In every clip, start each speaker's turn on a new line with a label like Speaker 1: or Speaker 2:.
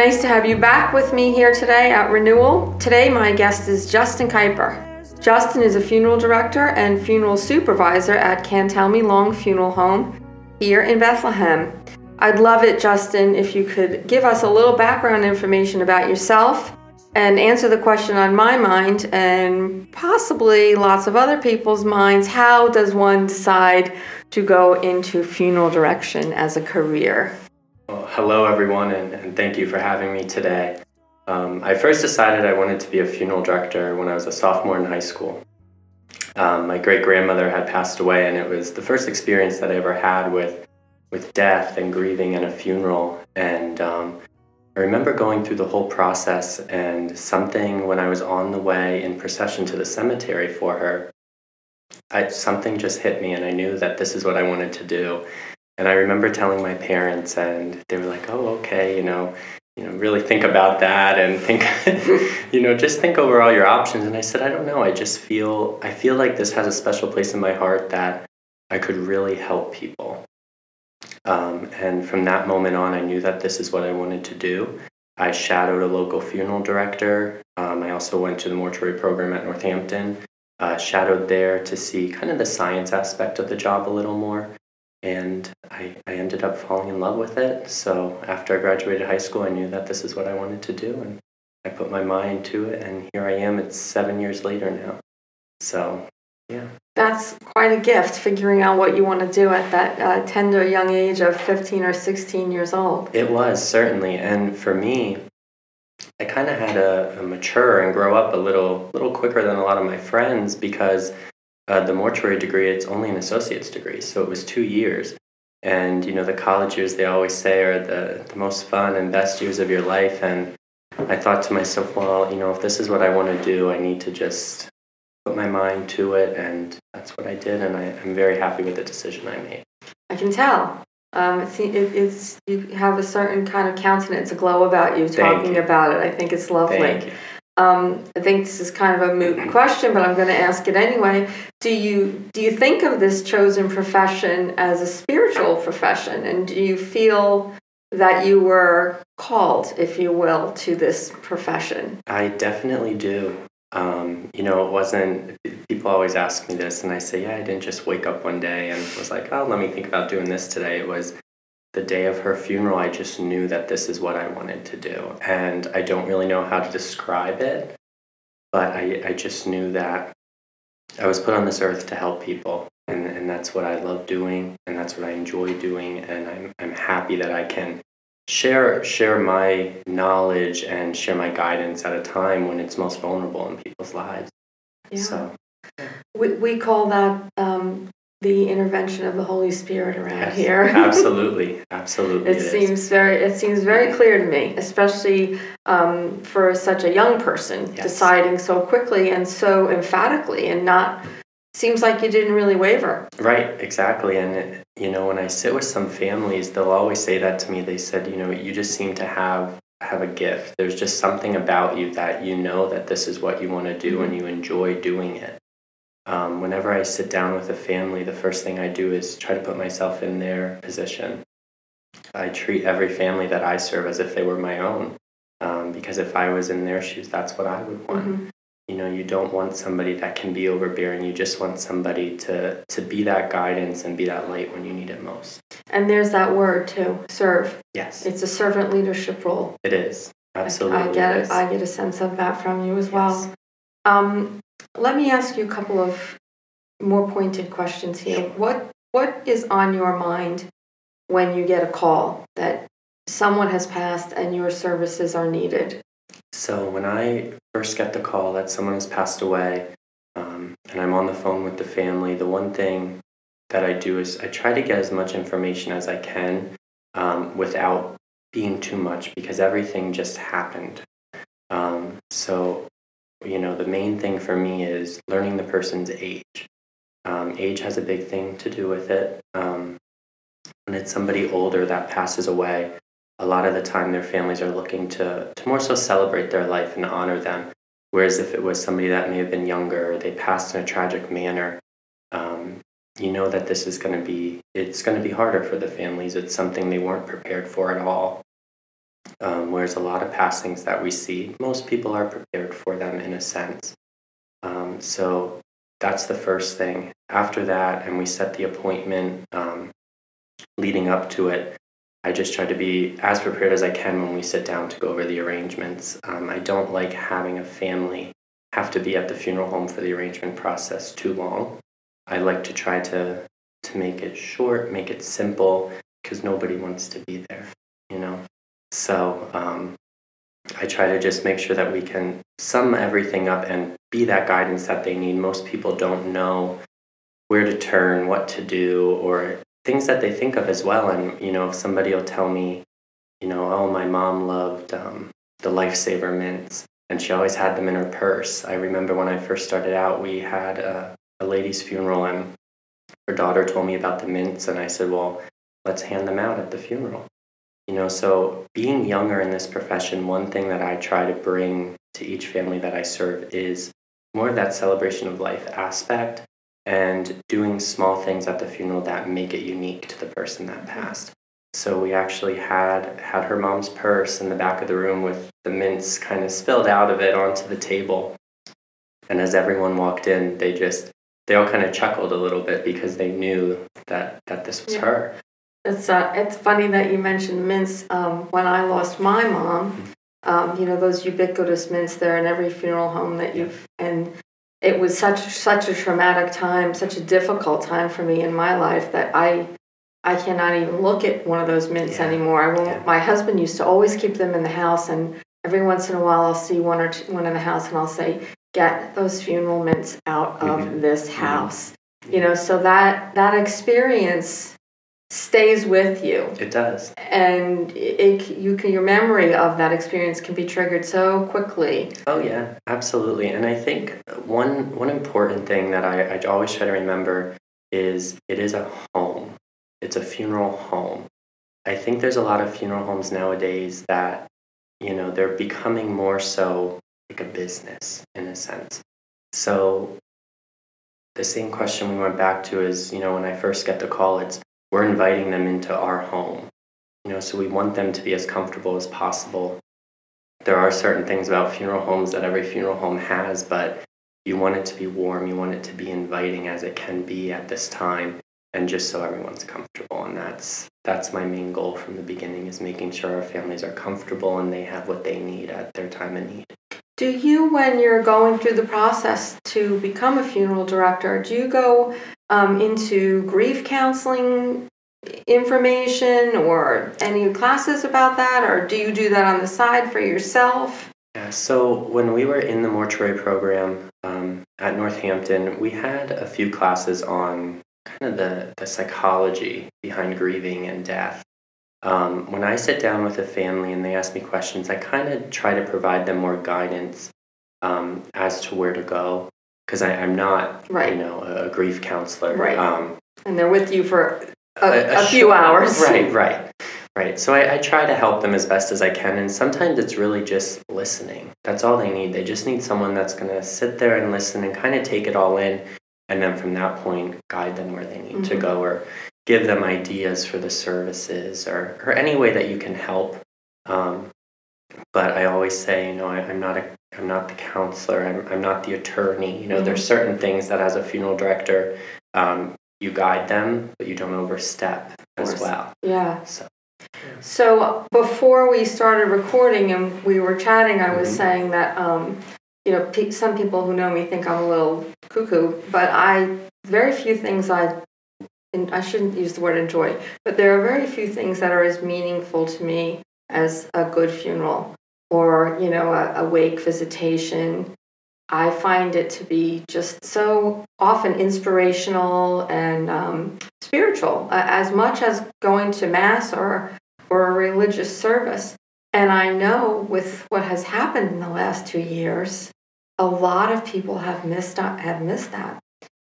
Speaker 1: Nice to have you back with me here today at Renewal. Today, my guest is Justin Kuiper. Justin is a funeral director and funeral supervisor at Cantelmi Long Funeral Home here in Bethlehem. I'd love it, Justin, if you could give us a little background information about yourself and answer the question on my mind and possibly lots of other people's minds how does one decide to go into funeral direction as a career?
Speaker 2: Well, hello, everyone, and, and, thank you for having me today. Um, I first decided I wanted to be a funeral director when I was a sophomore in high school. Um, my great grandmother had passed away, and it was the first experience that I ever had with with death and grieving and a funeral. And um, I remember going through the whole process, and something when I was on the way in procession to the cemetery for her, I, something just hit me, and I knew that this is what I wanted to do. And I remember telling my parents, and they were like, "Oh, okay, you know, you know, really think about that, and think, you know, just think over all your options." And I said, "I don't know. I just feel, I feel like this has a special place in my heart that I could really help people." Um, and from that moment on, I knew that this is what I wanted to do. I shadowed a local funeral director. Um, I also went to the mortuary program at Northampton, uh, shadowed there to see kind of the science aspect of the job a little more. And I, I ended up falling in love with it. So after I graduated high school, I knew that this is what I wanted to do. And I put my mind to it. And here I am. It's seven years later now. So, yeah
Speaker 1: that's quite a gift figuring out what you want to do at that uh, tender young age of 15 or 16 years old
Speaker 2: it was certainly and for me i kind of had to mature and grow up a little little quicker than a lot of my friends because uh, the mortuary degree it's only an associate's degree so it was two years and you know the college years they always say are the, the most fun and best years of your life and i thought to myself well you know if this is what i want to do i need to just put my mind to it, and that's what I did, and I—I'm very happy with the decision I made.
Speaker 1: I can tell. Um, it's, it, it's you have a certain kind of countenance, a glow about you talking you. about it. I think it's lovely. Um, I think this is kind of a moot question, but I'm going to ask it anyway. Do you do you think of this chosen profession as a spiritual profession, and do you feel that you were called, if you will, to this profession?
Speaker 2: I definitely do. Um, you know, it wasn't, people always ask me this, and I say, yeah, I didn't just wake up one day and was like, oh, let me think about doing this today. It was the day of her funeral, I just knew that this is what I wanted to do. And I don't really know how to describe it, but I, I just knew that I was put on this earth to help people. And, and that's what I love doing, and that's what I enjoy doing. And I'm, I'm happy that I can share share my knowledge and share my guidance at a time when it's most vulnerable in people's lives. Yeah. So
Speaker 1: we, we call that um, the intervention of the Holy Spirit around yes, here.
Speaker 2: absolutely, absolutely.
Speaker 1: It, it seems is. very it seems very clear to me, especially um, for such a young person yes. deciding so quickly and so emphatically, and not seems like you didn't really waver.
Speaker 2: Right, exactly. And, you know, when I sit with some families, they'll always say that to me. They said, you know, you just seem to have have a gift. There's just something about you that you know that this is what you want to do and you enjoy doing it. Um, whenever I sit down with a family, the first thing I do is try to put myself in their position. I treat every family that I serve as if they were my own. Um, because if I was in their shoes, that's what I would want. Mm-hmm you know you don't want somebody that can be overbearing you just want somebody to to be that guidance and be that light when you need it most
Speaker 1: and there's that word too serve
Speaker 2: yes
Speaker 1: it's a servant leadership role
Speaker 2: it is absolutely
Speaker 1: i, I get it i get a sense of that from you as yes. well um, let me ask you a couple of more pointed questions here. What what is on your mind when you get a call that someone has passed and your services are needed?
Speaker 2: So when I first get the call that someone has passed away, um, and I'm on the phone with the family, the one thing that I do is I try to get as much information as I can um, without being too much because everything just happened. Um, so, you know, the main thing for me is learning the person's age. Um, age has a big thing to do with it. Um, when it's somebody older that passes away, a lot of the time their families are looking to, to more so celebrate their life and honor them. Whereas if it was somebody that may have been younger or they passed in a tragic manner, um, you know that this is going to be it's going to be harder for the families. It's something they weren't prepared for at all. Um, whereas a lot of passings that we see, most people are prepared for them in a sense. Um, so that's the first thing. After that, and we set the appointment um, leading up to it, I just try to be as prepared as I can when we sit down to go over the arrangements. Um, I don't like having a family have to be at the funeral home for the arrangement process too long. I like to try to to make it short, make it simple, because nobody wants to be there. So um, I try to just make sure that we can sum everything up and be that guidance that they need. Most people don't know where to turn, what to do, or things that they think of as well. And, you know, if somebody will tell me, you know, oh, my mom loved um, the Lifesaver mints and she always had them in her purse. I remember when I first started out, we had a, a lady's funeral and her daughter told me about the mints. And I said, well, let's hand them out at the funeral. You know, so being younger in this profession, one thing that I try to bring to each family that I serve is more of that celebration of life aspect and doing small things at the funeral that make it unique to the person that passed. So we actually had had her mom's purse in the back of the room with the mints kind of spilled out of it onto the table. And as everyone walked in, they just they all kind of chuckled a little bit because they knew that that this was yeah. her.
Speaker 1: It's uh, it's funny that you mentioned mints. Um, when I lost my mom, um, you know those ubiquitous mints there in every funeral home that you've and it was such such a traumatic time, such a difficult time for me in my life that I I cannot even look at one of those mints yeah. anymore. I won't. Yeah. My husband used to always keep them in the house, and every once in a while I'll see one or two, one in the house, and I'll say, "Get those funeral mints out of mm-hmm. this mm-hmm. house." Mm-hmm. You know, so that that experience stays with you.
Speaker 2: It does.
Speaker 1: And it, you can, your memory of that experience can be triggered so quickly.
Speaker 2: Oh yeah, absolutely. And I think one one important thing that I, I always try to remember is it is a home. It's a funeral home. I think there's a lot of funeral homes nowadays that, you know, they're becoming more so like a business in a sense. So the same question we went back to is, you know, when I first get the call, it's we're inviting them into our home. You know, so we want them to be as comfortable as possible. There are certain things about funeral homes that every funeral home has, but you want it to be warm, you want it to be inviting as it can be at this time, and just so everyone's comfortable. And that's that's my main goal from the beginning is making sure our families are comfortable and they have what they need at their time of need.
Speaker 1: Do you, when you're going through the process to become a funeral director, do you go um, into grief counseling information or any classes about that, or do you do that on the side for yourself?
Speaker 2: Yeah, so when we were in the mortuary program um, at Northampton, we had a few classes on kind of the, the psychology behind grieving and death. Um, when I sit down with a family and they ask me questions, I kind of try to provide them more guidance um, as to where to go because I'm not, right. you know, a grief counselor.
Speaker 1: Right. Um, and they're with you for a, a, a few hours.
Speaker 2: Right, right, right. So I, I try to help them as best as I can, and sometimes it's really just listening. That's all they need. They just need someone that's going to sit there and listen and kind of take it all in, and then from that point, guide them where they need mm-hmm. to go or give them ideas for the services or, or any way that you can help. Um, but I always say, you know, I, am not a, I'm not the counselor. I'm, I'm not the attorney. You know, mm-hmm. there's certain things that as a funeral director, um, you guide them, but you don't overstep as well.
Speaker 1: Yeah. So. Yeah. So before we started recording and we were chatting, I was mm-hmm. saying that um, you know pe- some people who know me think I'm a little cuckoo, but I very few things I and I shouldn't use the word enjoy, but there are very few things that are as meaningful to me as a good funeral or, you know, a, a wake visitation. I find it to be just so often inspirational and um, spiritual, uh, as much as going to mass or or a religious service. And I know with what has happened in the last two years, a lot of people have missed have missed that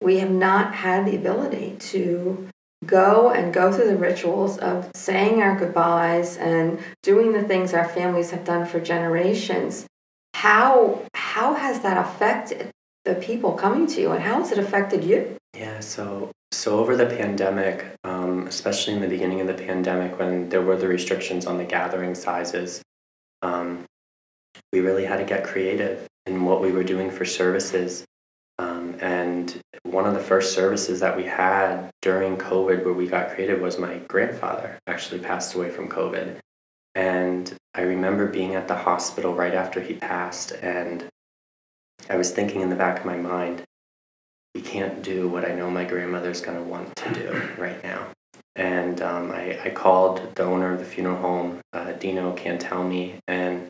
Speaker 1: we have not had the ability to go and go through the rituals of saying our goodbyes and doing the things our families have done for generations how how has that affected the people coming to you and how has it affected you
Speaker 2: yeah so So, over the pandemic, um, especially in the beginning of the pandemic when there were the restrictions on the gathering sizes, um, we really had to get creative in what we were doing for services. And one of the first services that we had during COVID where we got creative was my grandfather actually passed away from COVID. And I remember being at the hospital right after he passed, and I was thinking in the back of my mind, we can't do what I know my grandmother's going to want to do right now. And um, I, I, called the owner of the funeral home, uh, Dino Cantelmi, and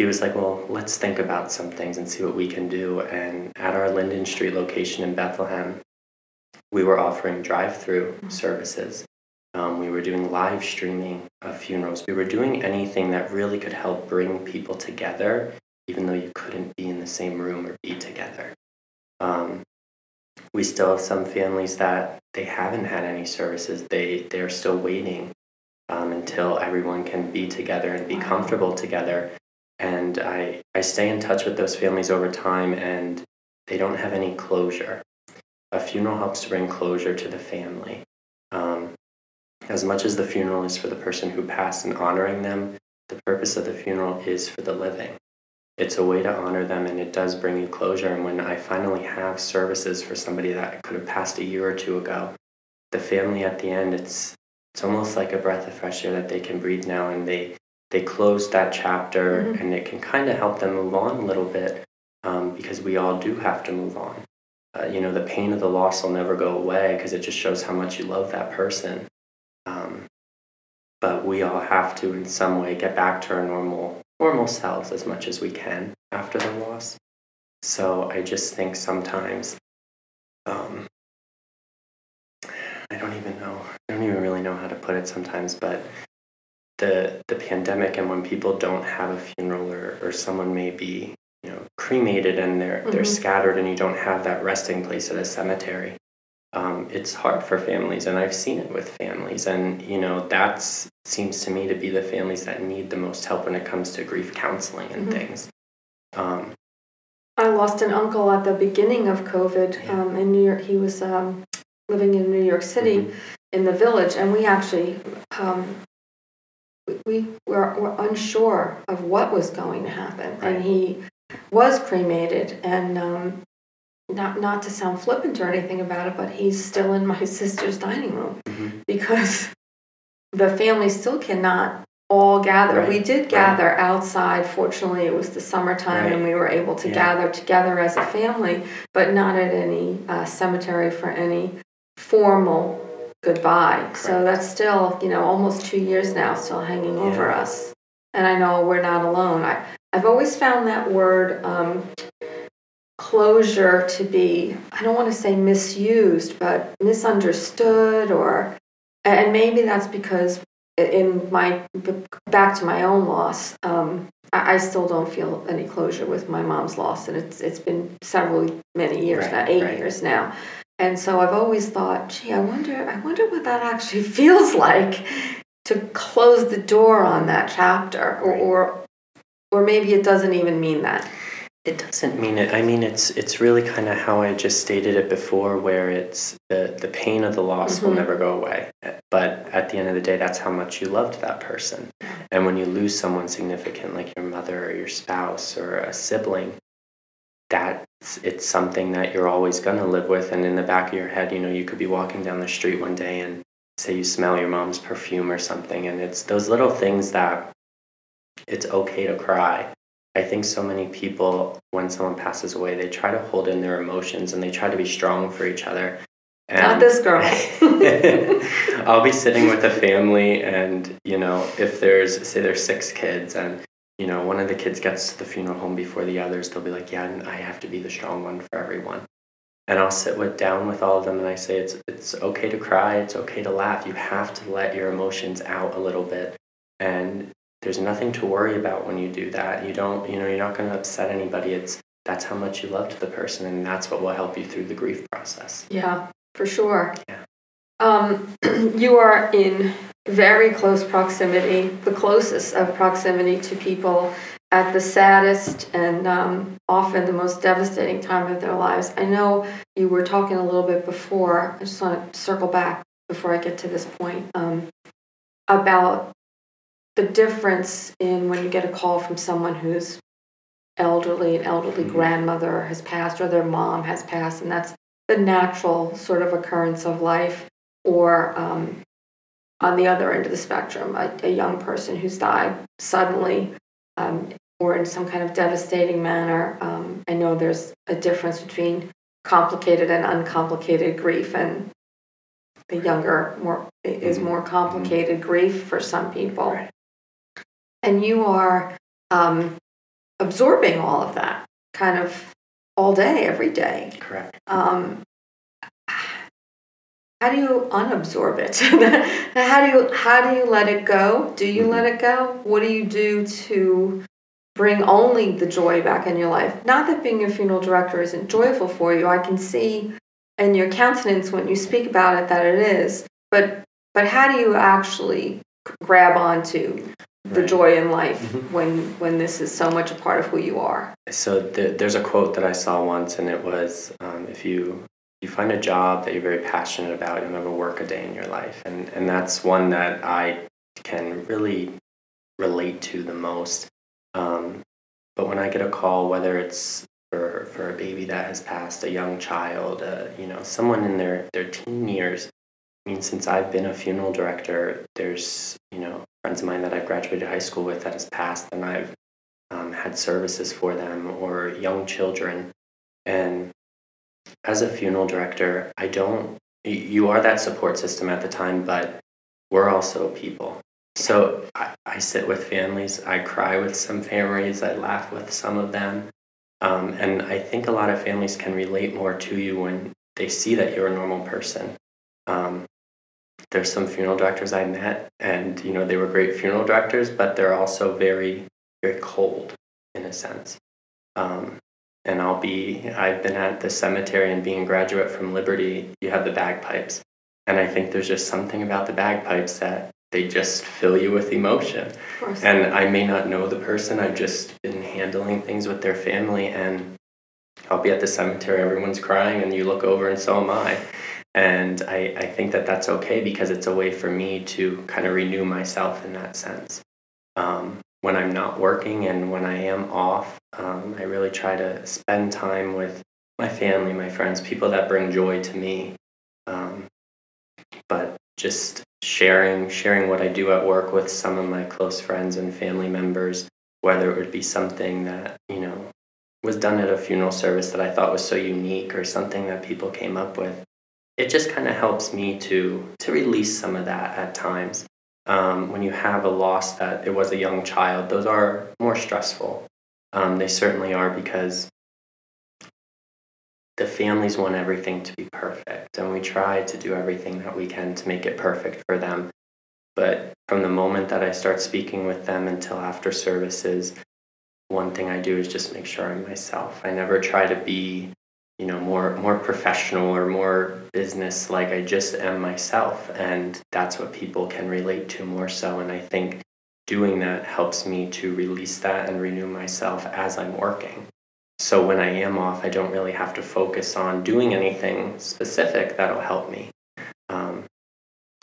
Speaker 2: he was like, Well, let's think about some things and see what we can do. And at our Linden Street location in Bethlehem, we were offering drive through mm-hmm. services. Um, we were doing live streaming of funerals. We were doing anything that really could help bring people together, even though you couldn't be in the same room or be together. Um, we still have some families that they haven't had any services. They they're still waiting um, until everyone can be together and be comfortable together. And I I stay in touch with those families over time, and they don't have any closure. A funeral helps to bring closure to the family. Um, as much as the funeral is for the person who passed and honoring them, the purpose of the funeral is for the living it's a way to honor them and it does bring you closure. And when I finally have services for somebody that could have passed a year or two ago, the family at the end, it's it's almost like a breath of fresh air that they can breathe now and they they close that chapter mm-hmm. and it can kind of help them move on a little bit um, because we all do have to move on. Uh, you know, the pain of the loss will never go away because it just shows how much you love that person. Um, but we all have to, in some way, get back to our normal normal selves as much as we can after the loss. So I just think sometimes, um, I don't even know, I don't even really know how to put it sometimes, but the the pandemic and when people don't have a funeral or, or someone may be you know cremated and they're mm-hmm. they're scattered and you don't have that resting place at a cemetery um, it's hard for families and i've seen it with families and you know that seems to me to be the families that need the most help when it comes to grief counseling and mm-hmm. things um,
Speaker 1: i lost an uncle at the beginning of covid yeah. um, in new york he was um, living in new york city mm-hmm. in the village and we actually um, we were, were, unsure of what was going to happen right. and he was cremated and um, not not to sound flippant or anything about it, but he's still in my sister's dining room mm-hmm. because the family still cannot all gather. Right. We did gather right. outside. Fortunately, it was the summertime right. and we were able to yeah. gather together as a family, but not at any uh, cemetery for any formal goodbye. So that's still, you know, almost two years now, still hanging yeah. over us. And I know we're not alone. I, I've always found that word um, closure to be, I don't want to say misused, but misunderstood, or, and maybe that's because in my, back to my own loss, um, I, I, still don't feel any closure with my mom's loss, and it's, it's been several, many years right, now, eight right. years now. And so I've always thought, gee, I wonder, I wonder what that actually feels like to close the door on that chapter, or, or, or maybe it doesn't even mean that.
Speaker 2: It doesn't mean it. I mean, it's it's really kind of how I just stated it before, where it's the the pain of the loss mm-hmm. will never go away. But at the end of the day, that's how much you loved that person. And when you lose someone significant, like your mother or your spouse or a sibling, that's it's something that you're always gonna live with. And in the back of your head, you know, you could be walking down the street one day and say you smell your mom's perfume or something, and it's those little things that it's okay to cry I think so many people, when someone passes away, they try to hold in their emotions and they try to be strong for each other.
Speaker 1: And Not this girl.
Speaker 2: I'll be sitting with a family, and you know, if there's say there's six kids, and you know, one of the kids gets to the funeral home before the others, they'll be like, "Yeah, I have to be the strong one for everyone." And I'll sit with down with all of them, and I say, "It's it's okay to cry. It's okay to laugh. You have to let your emotions out a little bit." And there's nothing to worry about when you do that. You don't, you know, you're not going to upset anybody. It's that's how much you loved the person, and that's what will help you through the grief process.
Speaker 1: Yeah, for sure. Yeah. Um, you are in very close proximity, the closest of proximity to people at the saddest and um, often the most devastating time of their lives. I know you were talking a little bit before, I just want to circle back before I get to this point um, about the difference in when you get a call from someone who's elderly, an elderly mm-hmm. grandmother has passed or their mom has passed, and that's the natural sort of occurrence of life, or um, on the other end of the spectrum, a, a young person who's died suddenly um, or in some kind of devastating manner. Um, I know there's a difference between complicated and uncomplicated grief, and the younger more is mm-hmm. more complicated mm-hmm. grief for some people. Right. And you are um, absorbing all of that kind of all day, every day.
Speaker 2: Correct.
Speaker 1: Um, how do you unabsorb it? how do you how do you let it go? Do you mm-hmm. let it go? What do you do to bring only the joy back in your life? Not that being a funeral director isn't joyful for you. I can see in your countenance when you speak about it that it is. But but how do you actually grab onto the right. joy in life mm-hmm. when when this is so much a part of who you are?
Speaker 2: So the, there's a quote that I saw once, and it was, um, "If you you find a job that you're very passionate about, you'll never work a day in your life. And, and that's one that I can really relate to the most. Um, but when I get a call, whether it's for, for a baby that has passed, a young child, uh, you know, someone in their, their teen years, I mean, since I've been a funeral director, there's, you know, friends of mine that I've graduated high school with that has passed and I've um, had services for them or young children. And as a funeral director, I don't, you are that support system at the time, but we're also people. So I, I sit with families, I cry with some families, I laugh with some of them. Um, and I think a lot of families can relate more to you when they see that you're a normal person. Um, there's some funeral directors I met, and you know they were great funeral directors, but they're also very, very cold in a sense. Um, and I'll be, I've been at the cemetery and being a graduate from Liberty, you have the bagpipes. And I think there's just something about the bagpipes that they just fill you with emotion. And I may not know the person, I've just been handling things with their family, and I'll be at the cemetery, everyone's crying, and you look over, and so am I. And I, I think that that's okay because it's a way for me to kind of renew myself in that sense. Um, when I'm not working and when I am off, um, I really try to spend time with my family, my friends, people that bring joy to me. Um, but just sharing sharing what I do at work with some of my close friends and family members, whether it would be something that you know was done at a funeral service that I thought was so unique or something that people came up with. It just kind of helps me to to release some of that at times um, when you have a loss that it was a young child, those are more stressful. Um, they certainly are because the families want everything to be perfect, and we try to do everything that we can to make it perfect for them. But from the moment that I start speaking with them until after services, one thing I do is just make sure I'm myself. I never try to be you know more more professional or more business like i just am myself and that's what people can relate to more so. And i think doing that helps me to release that and renew myself as i'm working. So when i am off i don't really have to focus on doing anything specific that'll help me um,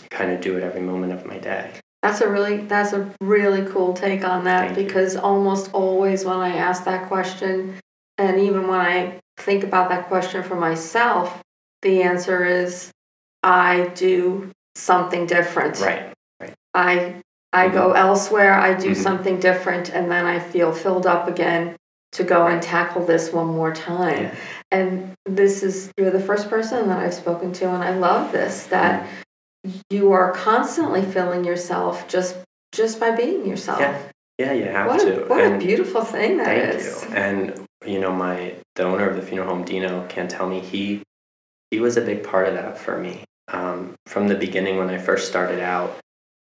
Speaker 2: kind of do it every moment of my day.
Speaker 1: That's a really that's a really cool take on that Thank because you. almost always when I ask that question and even when I think about that question for myself, the answer is I do something different.
Speaker 2: Right. Right.
Speaker 1: I I mm-hmm. go elsewhere, I do mm-hmm. something different, and then I feel filled up again to go right. and tackle this one more time. Yeah. And this is you're the first person that I've spoken to, and I love this that mm-hmm. you are constantly filling yourself just just by being yourself.
Speaker 2: Yeah. Yeah, you have
Speaker 1: what
Speaker 2: to.
Speaker 1: A, what and a beautiful thing that
Speaker 2: thank
Speaker 1: is.
Speaker 2: You. And you know, my the owner of the funeral home, Dino, Cantelmi he he was a big part of that for me um, from the beginning when I first started out.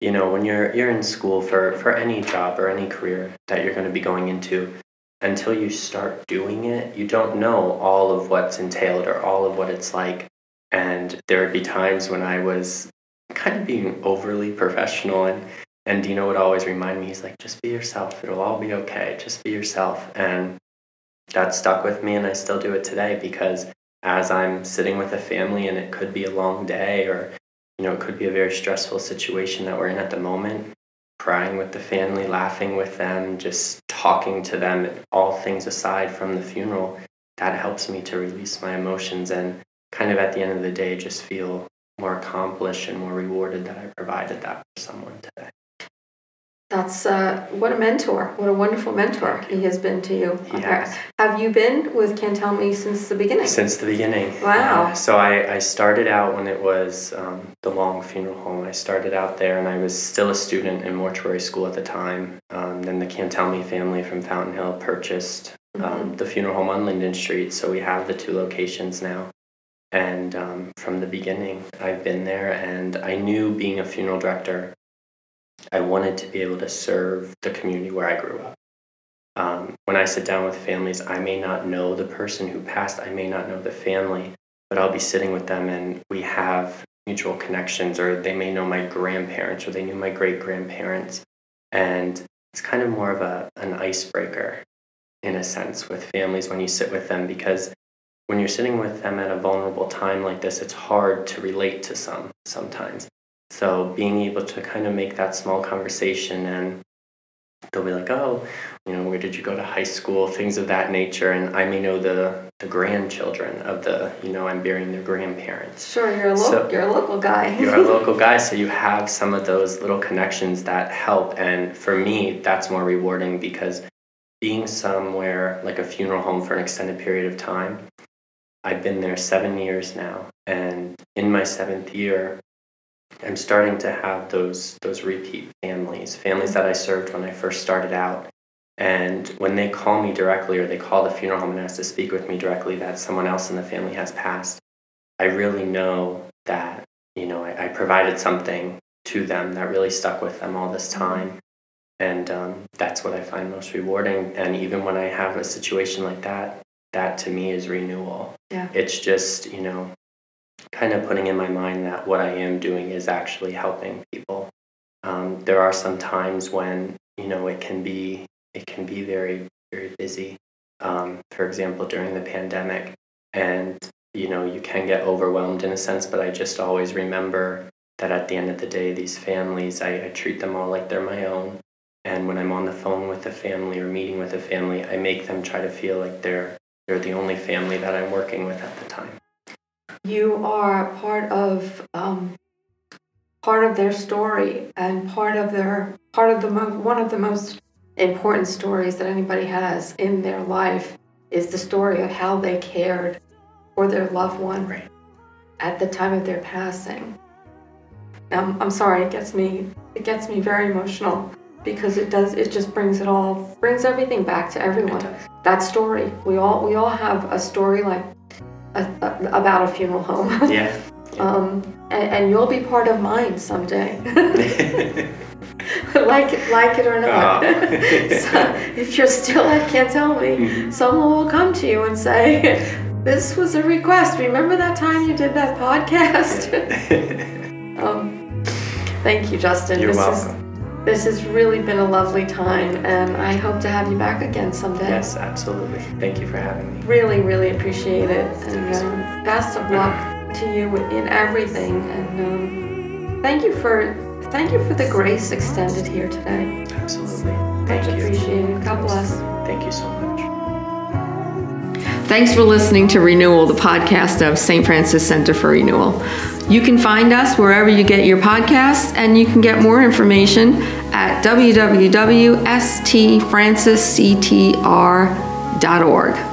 Speaker 2: You know, when you're you're in school for for any job or any career that you're going to be going into, until you start doing it, you don't know all of what's entailed or all of what it's like. And there would be times when I was kind of being overly professional and and Dino would always remind me, he's like, just be yourself. It'll all be okay. Just be yourself. And that stuck with me, and I still do it today because as I'm sitting with a family, and it could be a long day, or you know, it could be a very stressful situation that we're in at the moment. Crying with the family, laughing with them, just talking to them, all things aside from the funeral, that helps me to release my emotions and kind of at the end of the day just feel more accomplished and more rewarded that I provided that for someone today.
Speaker 1: That's uh, what a mentor, what a wonderful mentor he has been to you.
Speaker 2: Yes.
Speaker 1: Have you been with Cantelmi since the beginning?
Speaker 2: Since the beginning.
Speaker 1: Wow.
Speaker 2: Uh, so I, I started out when it was um, the Long Funeral Home. I started out there and I was still a student in mortuary school at the time. Um, then the Cantelmi family from Fountain Hill purchased um, mm-hmm. the funeral home on Linden Street. So we have the two locations now. And um, from the beginning, I've been there and I knew being a funeral director I wanted to be able to serve the community where I grew up. Um, when I sit down with families, I may not know the person who passed, I may not know the family, but I'll be sitting with them and we have mutual connections, or they may know my grandparents, or they knew my great grandparents. And it's kind of more of a, an icebreaker in a sense with families when you sit with them because when you're sitting with them at a vulnerable time like this, it's hard to relate to some sometimes. So being able to kind of make that small conversation and they'll be like, oh, you know, where did you go to high school? Things of that nature. And I may know the, the grandchildren of the, you know, I'm burying their grandparents.
Speaker 1: Sure, you're a, lo- so you're a local guy.
Speaker 2: you're a local guy, so you have some of those little connections that help. And for me, that's more rewarding because being somewhere like a funeral home for an extended period of time, I've been there seven years now. And in my seventh year, I'm starting to have those those repeat families, families that I served when I first started out. And when they call me directly or they call the funeral home and ask to speak with me directly that someone else in the family has passed, I really know that, you know, I, I provided something to them that really stuck with them all this mm-hmm. time. And um, that's what I find most rewarding. And even when I have a situation like that, that to me is renewal.
Speaker 1: Yeah.
Speaker 2: It's just, you know, kind of putting in my mind that what I am doing is actually helping people. Um, there are some times when you know it can be it can be very very busy. Um, for example, during the pandemic, and you know you can get overwhelmed in a sense. But I just always remember that at the end of the day, these families I, I treat them all like they're my own. And when I'm on the phone with a family or meeting with a family, I make them try to feel like they're they're the only family that I'm working with at the time
Speaker 1: you are part of um, part of their story and part of their part of the mo- one of the most important stories that anybody has in their life is the story of how they cared for their loved one
Speaker 2: right.
Speaker 1: at the time of their passing. Um, I'm sorry, it gets me it gets me very emotional because it does it just brings it all brings everything back to everyone. That story we all we all have a story like a, a, about a funeral home.
Speaker 2: yeah.
Speaker 1: Um, and, and, you'll be part of mine someday. like it, like it or not. Oh. so if you're still at Cantelmi, mm-hmm. someone will come to you and say, "This was a request. Remember that time you did that podcast?" um, thank you, Justin.
Speaker 2: You're
Speaker 1: this
Speaker 2: welcome.
Speaker 1: Is, this has really been a lovely time, and I hope to have you back again someday.
Speaker 2: Yes, absolutely. Thank you for having me.
Speaker 1: Really, really appreciate it. And um, best of luck to you in everything. And um, thank you for thank you for the grace extended here today.
Speaker 2: Absolutely.
Speaker 1: Thank
Speaker 2: Much
Speaker 1: you. appreciated. God bless.
Speaker 2: Thank you so much.
Speaker 1: Thanks for listening to Renewal, the podcast of St. Francis Center for Renewal. You can find us wherever you get your podcasts, and you can get more information at www.stfrancisctr.org.